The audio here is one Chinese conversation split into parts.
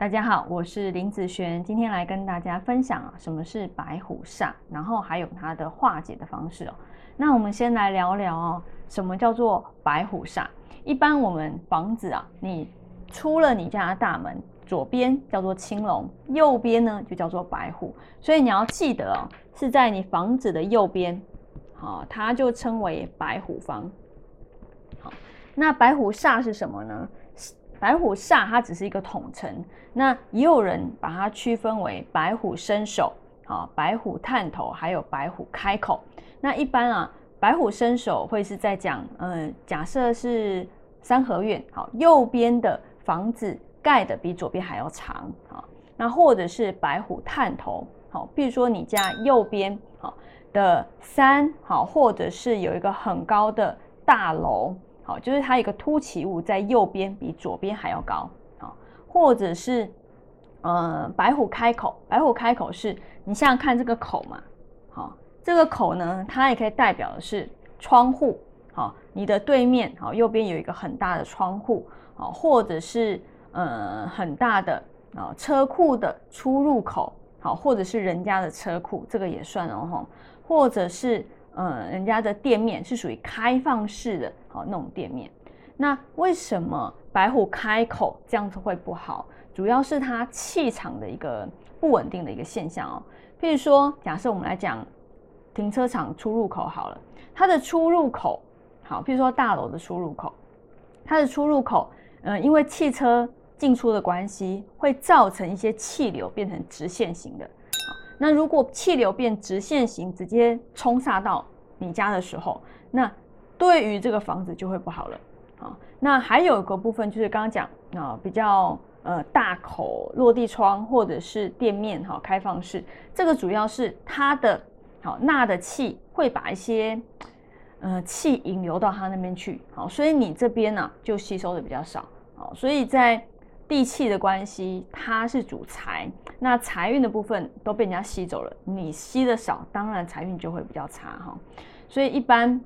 大家好，我是林子璇，今天来跟大家分享啊，什么是白虎煞，然后还有它的化解的方式哦。那我们先来聊聊哦，什么叫做白虎煞？一般我们房子啊，你出了你家的大门，左边叫做青龙，右边呢就叫做白虎，所以你要记得哦，是在你房子的右边，好，它就称为白虎方。好，那白虎煞是什么呢？白虎煞它只是一个统称，那也有人把它区分为白虎伸手，啊，白虎探头，还有白虎开口。那一般啊，白虎伸手会是在讲，嗯，假设是三合院，好，右边的房子盖的比左边还要长，啊，那或者是白虎探头，好，比如说你家右边好的山，好，或者是有一个很高的大楼。好，就是它一个凸起物在右边，比左边还要高。好，或者是，呃，白虎开口，白虎开口是你想想看这个口嘛。好，这个口呢，它也可以代表的是窗户。好，你的对面，好，右边有一个很大的窗户。好，或者是呃很大的啊车库的出入口。好，或者是人家的车库，这个也算哦。哈，或者是。嗯，人家的店面是属于开放式的，好那种店面。那为什么白虎开口这样子会不好？主要是它气场的一个不稳定的一个现象哦。譬如说，假设我们来讲停车场出入口好了，它的出入口好，譬如说大楼的出入口，它的出入口，嗯，因为汽车进出的关系，会造成一些气流变成直线型的。那如果气流变直线型，直接冲煞到你家的时候，那对于这个房子就会不好了啊。那还有一个部分就是刚刚讲啊，比较呃大口落地窗或者是店面哈开放式，这个主要是它的好纳的气会把一些呃气引流到它那边去，好，所以你这边呢就吸收的比较少，好，所以在。地气的关系，它是主财，那财运的部分都被人家吸走了，你吸的少，当然财运就会比较差哈。所以一般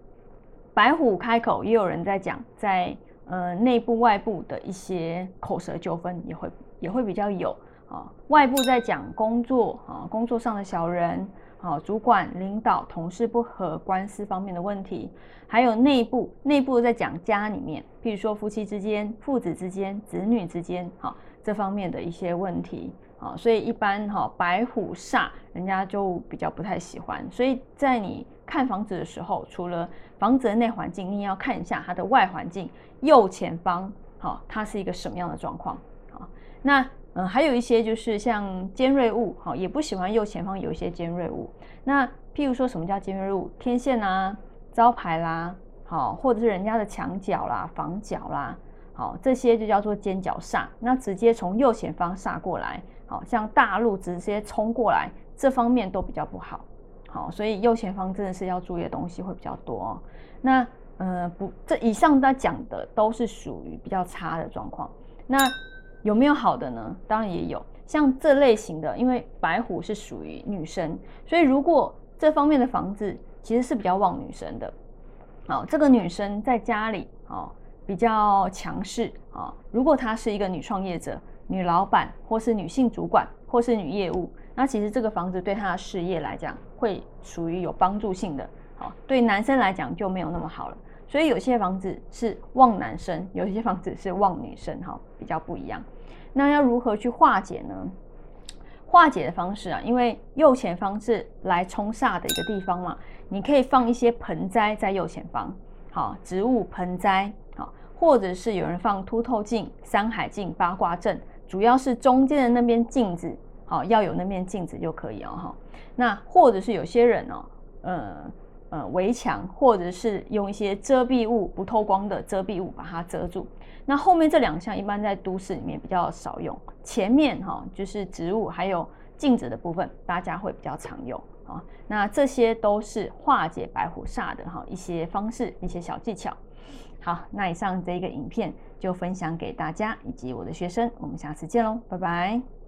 白虎开口，也有人在讲，在呃内部外部的一些口舌纠纷也会也会比较有啊。外部在讲工作啊，工作上的小人。好，主管、领导、同事不和，官司方面的问题，还有内部，内部在讲家里面，譬如说夫妻之间、父子之间、子女之间，好，这方面的一些问题，好，所以一般哈白虎煞，人家就比较不太喜欢。所以在你看房子的时候，除了房子的内环境，你也要看一下它的外环境，右前方，好，它是一个什么样的状况，好，那。嗯，还有一些就是像尖锐物，好，也不喜欢右前方有一些尖锐物。那譬如说什么叫尖锐物？天线啦、招牌啦，好，或者是人家的墙角啦、房角啦，好，这些就叫做尖角煞。那直接从右前方煞过来，好像大路直接冲过来，这方面都比较不好。好，所以右前方真的是要注意的东西会比较多。那呃不，这以上在讲的都是属于比较差的状况。那有没有好的呢？当然也有，像这类型的，因为白虎是属于女生，所以如果这方面的房子其实是比较旺女生的，好，这个女生在家里啊比较强势啊。如果她是一个女创业者、女老板，或是女性主管，或是女业务，那其实这个房子对她的事业来讲会属于有帮助性的。好，对男生来讲就没有那么好了。所以有些房子是旺男生，有些房子是旺女生，哈，比较不一样。那要如何去化解呢？化解的方式啊，因为右前方是来冲煞的一个地方嘛，你可以放一些盆栽在右前方，好，植物盆栽，好，或者是有人放凸透镜、山海镜、八卦阵，主要是中间的那边镜子，好，要有那面镜子就可以哦，哈。那或者是有些人哦，呃。呃，围墙或者是用一些遮蔽物、不透光的遮蔽物把它遮住。那后面这两项一般在都市里面比较少用，前面哈就是植物还有镜子的部分，大家会比较常用啊。那这些都是化解白虎煞的哈一些方式、一些小技巧。好，那以上这一个影片就分享给大家以及我的学生，我们下次见喽，拜拜。